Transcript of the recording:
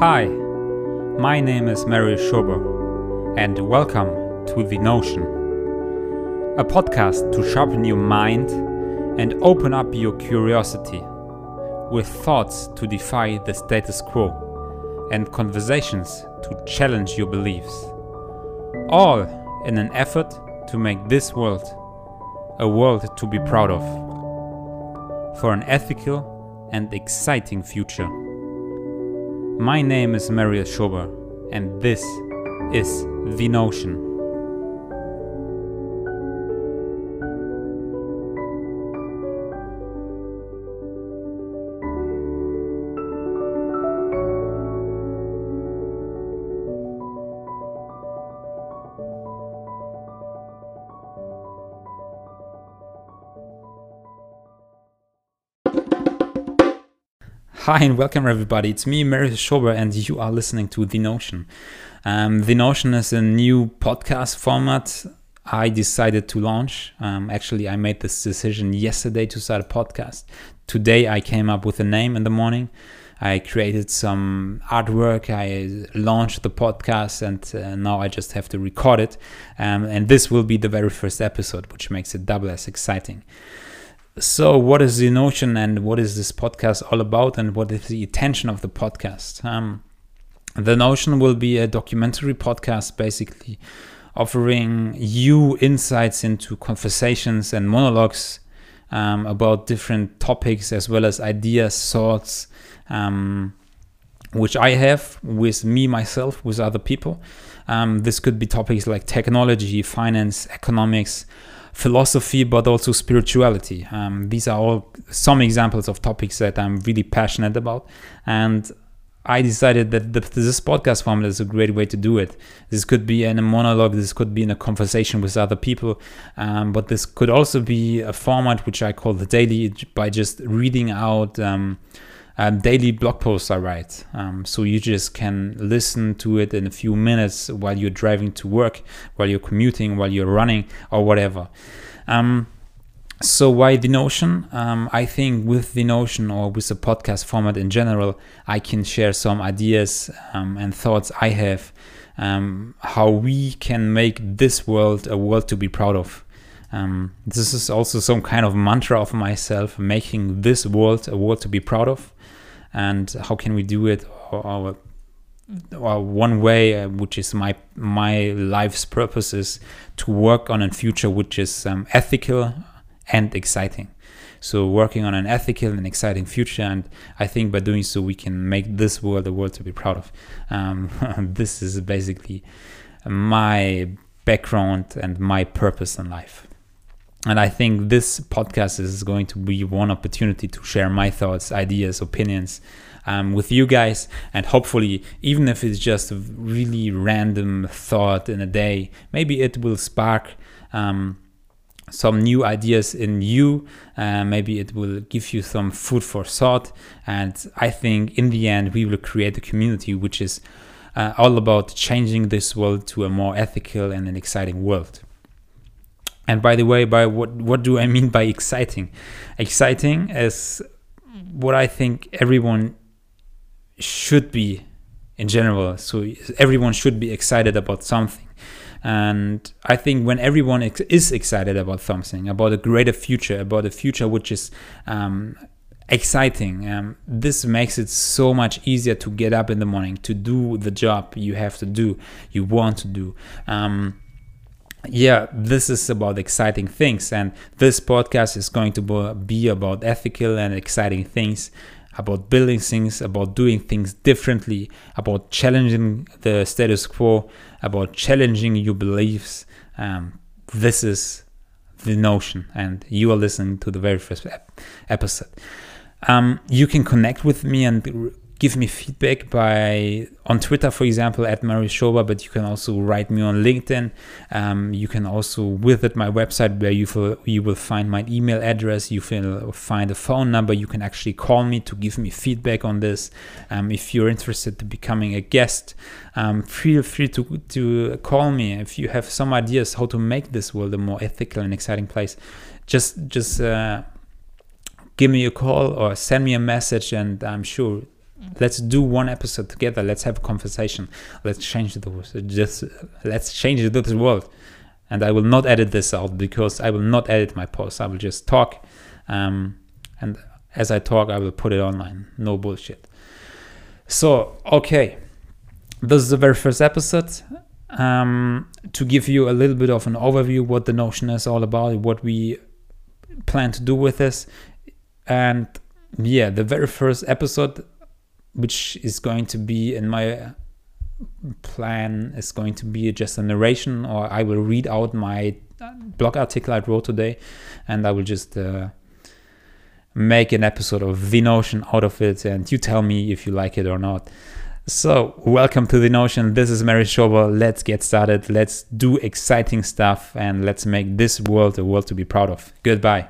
Hi, my name is Marius Schober, and welcome to The Notion, a podcast to sharpen your mind and open up your curiosity with thoughts to defy the status quo and conversations to challenge your beliefs, all in an effort to make this world a world to be proud of for an ethical and exciting future. My name is Marius Schober, and this is The Notion. Hi and welcome everybody. It's me, Marius Schober, and you are listening to The Notion. Um, the Notion is a new podcast format I decided to launch. Um, actually, I made this decision yesterday to start a podcast. Today, I came up with a name in the morning. I created some artwork. I launched the podcast, and uh, now I just have to record it. Um, and this will be the very first episode, which makes it double as exciting. So, what is the notion and what is this podcast all about, and what is the intention of the podcast? Um, the notion will be a documentary podcast, basically offering you insights into conversations and monologues um, about different topics as well as ideas, thoughts, um, which I have with me, myself, with other people. Um, this could be topics like technology, finance, economics philosophy, but also spirituality. Um, these are all some examples of topics that I'm really passionate about. And I decided that the, this podcast format is a great way to do it. This could be in a monologue, this could be in a conversation with other people, um, but this could also be a format which I call the daily by just reading out. Um, um, daily blog posts I write. Um, so you just can listen to it in a few minutes while you're driving to work, while you're commuting, while you're running, or whatever. Um, so why the Notion? Um, I think with the Notion or with the podcast format in general, I can share some ideas um, and thoughts I have. Um, how we can make this world a world to be proud of. Um, this is also some kind of mantra of myself, making this world a world to be proud of. And how can we do it? Or, or, one way uh, which is my my life's purpose is to work on a future which is um, ethical and exciting. So working on an ethical and exciting future and i think by doing so we can make this world a world to be proud of. Um, this is basically my background and my purpose in life and I think this podcast is going to be one opportunity to share my thoughts, ideas, opinions um, with you guys. And hopefully, even if it's just a really random thought in a day, maybe it will spark um, some new ideas in you. Uh, maybe it will give you some food for thought. And I think in the end, we will create a community which is uh, all about changing this world to a more ethical and an exciting world. And by the way, by what what do I mean by exciting? Exciting is what I think everyone should be in general. So everyone should be excited about something. And I think when everyone ex- is excited about something, about a greater future, about a future which is um, exciting, um, this makes it so much easier to get up in the morning, to do the job you have to do, you want to do. Um, yeah, this is about exciting things, and this podcast is going to be about ethical and exciting things, about building things, about doing things differently, about challenging the status quo, about challenging your beliefs. Um, this is the notion, and you are listening to the very first ep- episode. Um, you can connect with me and give me feedback by on Twitter, for example, at Marius Schober, but you can also write me on LinkedIn. Um, you can also visit my website where you will, you will find my email address. You will find a phone number. You can actually call me to give me feedback on this. Um, if you're interested in becoming a guest, um, feel free to, to call me. If you have some ideas how to make this world a more ethical and exciting place, just just uh, give me a call or send me a message, and I'm sure let's do one episode together. Let's have a conversation. Let's change the world. Just let's change this world. And i will not edit this out because i will not edit my posts i will just talk. Um, and as i talk i will put it online. No bullshit. So okay. This is the very first episode. Um, to give you a little bit of an overview what the notion is all about what we plan to do with this. And yeah the very first episode which is going to be in my plan is going to be just a narration or i will read out my blog article i wrote today and i will just uh, make an episode of the notion out of it and you tell me if you like it or not. So welcome to the notion this is Marius Schober let's get started. Let's do exciting stuff and let's make this world a world to be proud of. Goodbye